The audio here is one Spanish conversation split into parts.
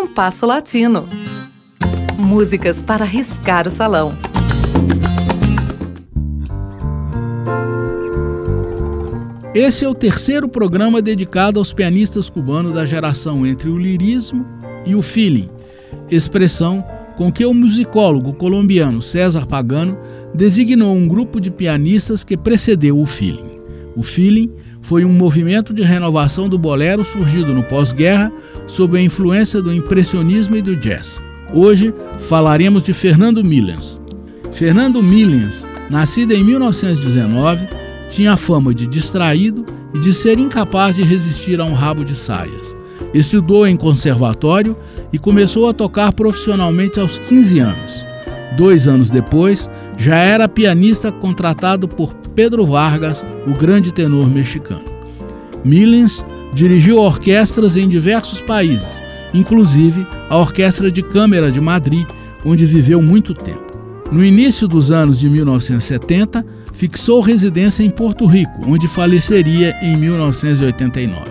Compasso Latino. Músicas para riscar o salão. Esse é o terceiro programa dedicado aos pianistas cubanos da geração entre o lirismo e o feeling, expressão com que o musicólogo colombiano César Pagano designou um grupo de pianistas que precedeu o feeling. O feeling foi um movimento de renovação do bolero surgido no pós-guerra sob a influência do impressionismo e do jazz. Hoje falaremos de Fernando Millens. Fernando Millens, nascido em 1919, tinha a fama de distraído e de ser incapaz de resistir a um rabo de saias. Estudou em conservatório e começou a tocar profissionalmente aos 15 anos. Dois anos depois, já era pianista contratado por Pedro Vargas, o grande tenor mexicano. Millens dirigiu orquestras em diversos países, inclusive a Orquestra de Câmara de Madrid, onde viveu muito tempo. No início dos anos de 1970, fixou residência em Porto Rico, onde faleceria em 1989.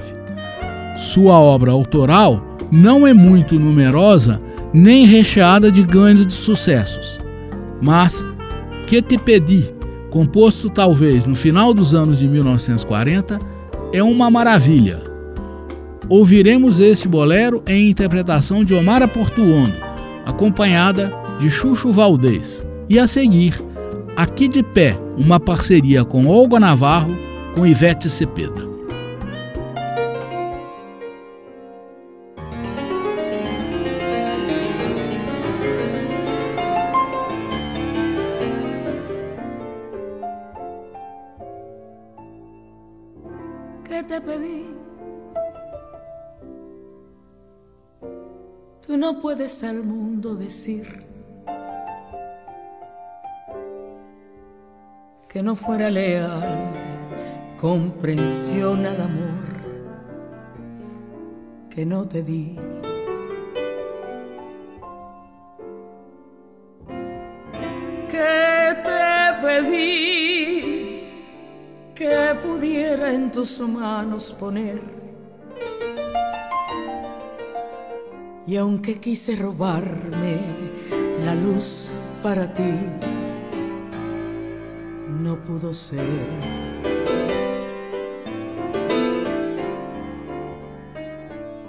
Sua obra autoral não é muito numerosa nem recheada de grandes sucessos, mas Que Te Pedi, composto talvez no final dos anos de 1940, é uma maravilha. Ouviremos este bolero em interpretação de Omara Portuondo, acompanhada de Chucho Valdez. E a seguir, Aqui de Pé, uma parceria com Olga Navarro com Ivete Cepeda. ¿Qué te pedí? Tú no puedes al mundo decir que no fuera leal, comprensión al amor que no te di. En tus manos poner. Y aunque quise robarme la luz para ti, no pudo ser.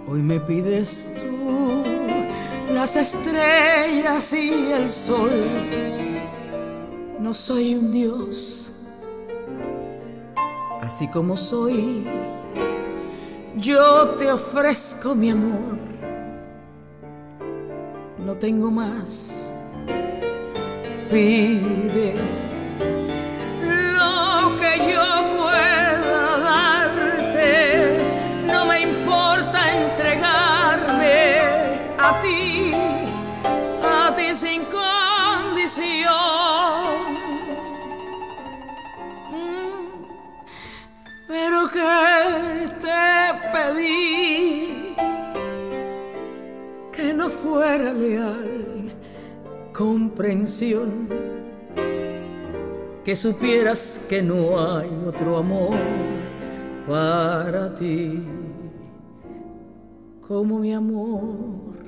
Hoy me pides tú las estrellas y el sol. No soy un dios, así como soy. Yo te ofrezco mi amor. No tengo más. Pide a ti, a ti sin condición. Que te pedí que no fuera leal, comprensión, que supieras que no hay otro amor para ti como mi amor.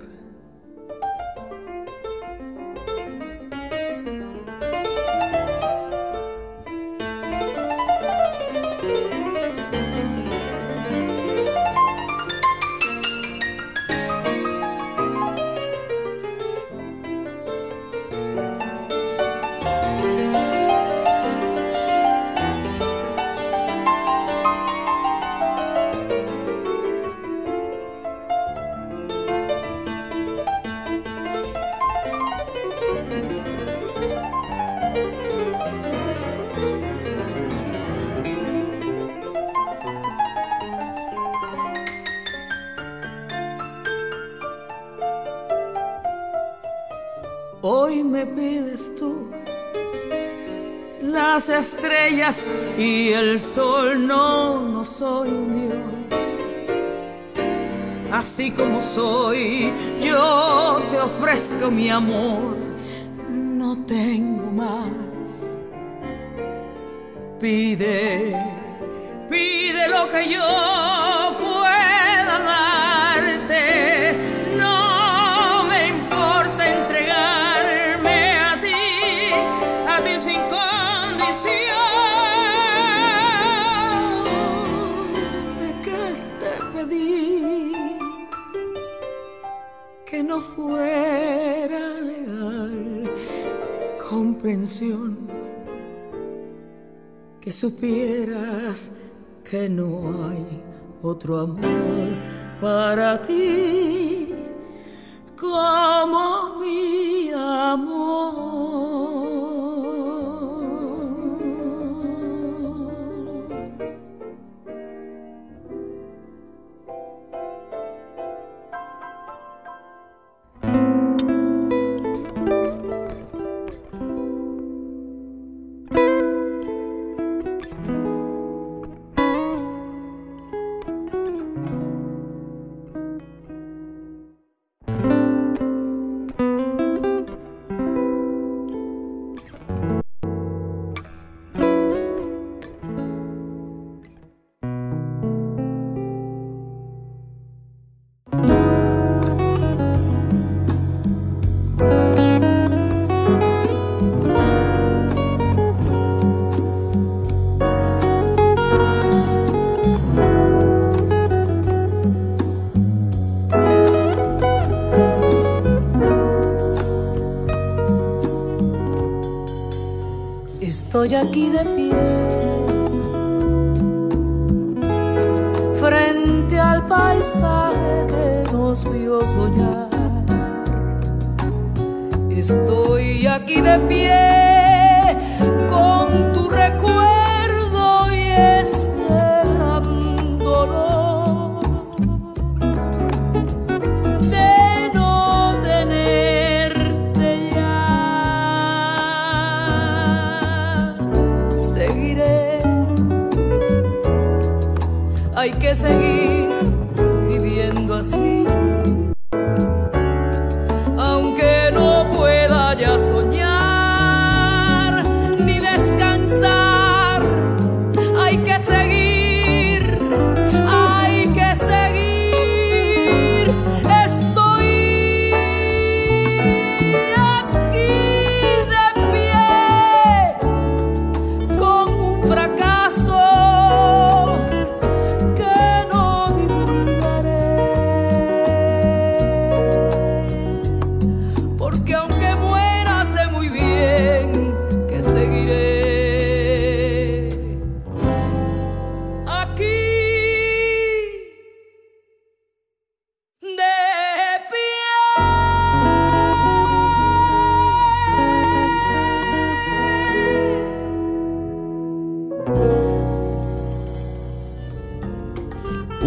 Hoy me pides tú las estrellas y el sol. No, no soy un Dios. Así como soy, yo te ofrezco mi amor. No tengo más. Pide, pide lo que yo que no fuera legal comprensión, que supieras que no hay otro amor para ti. Como Estoy aquí de pie frente al paisaje que nos vio soñar. Estoy aquí de pie hay que seguir viviendo así.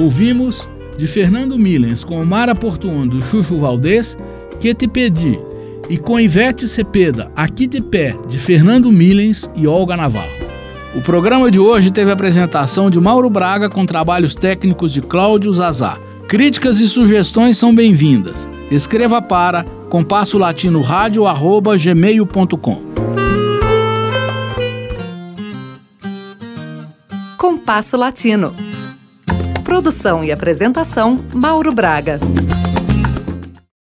Ouvimos de Fernando Millens com Mara Portuondo e Chuchu Valdez, Que Te Pedi, e com Ivete Cepeda, Aqui de Pé, de Fernando Millens e Olga Navarro. O programa de hoje teve a apresentação de Mauro Braga com trabalhos técnicos de Cláudio Zazá. Críticas e sugestões são bem-vindas. Escreva para compasso latino rádio arroba gmail.com. Compasso Latino. Produção e apresentação Mauro Braga.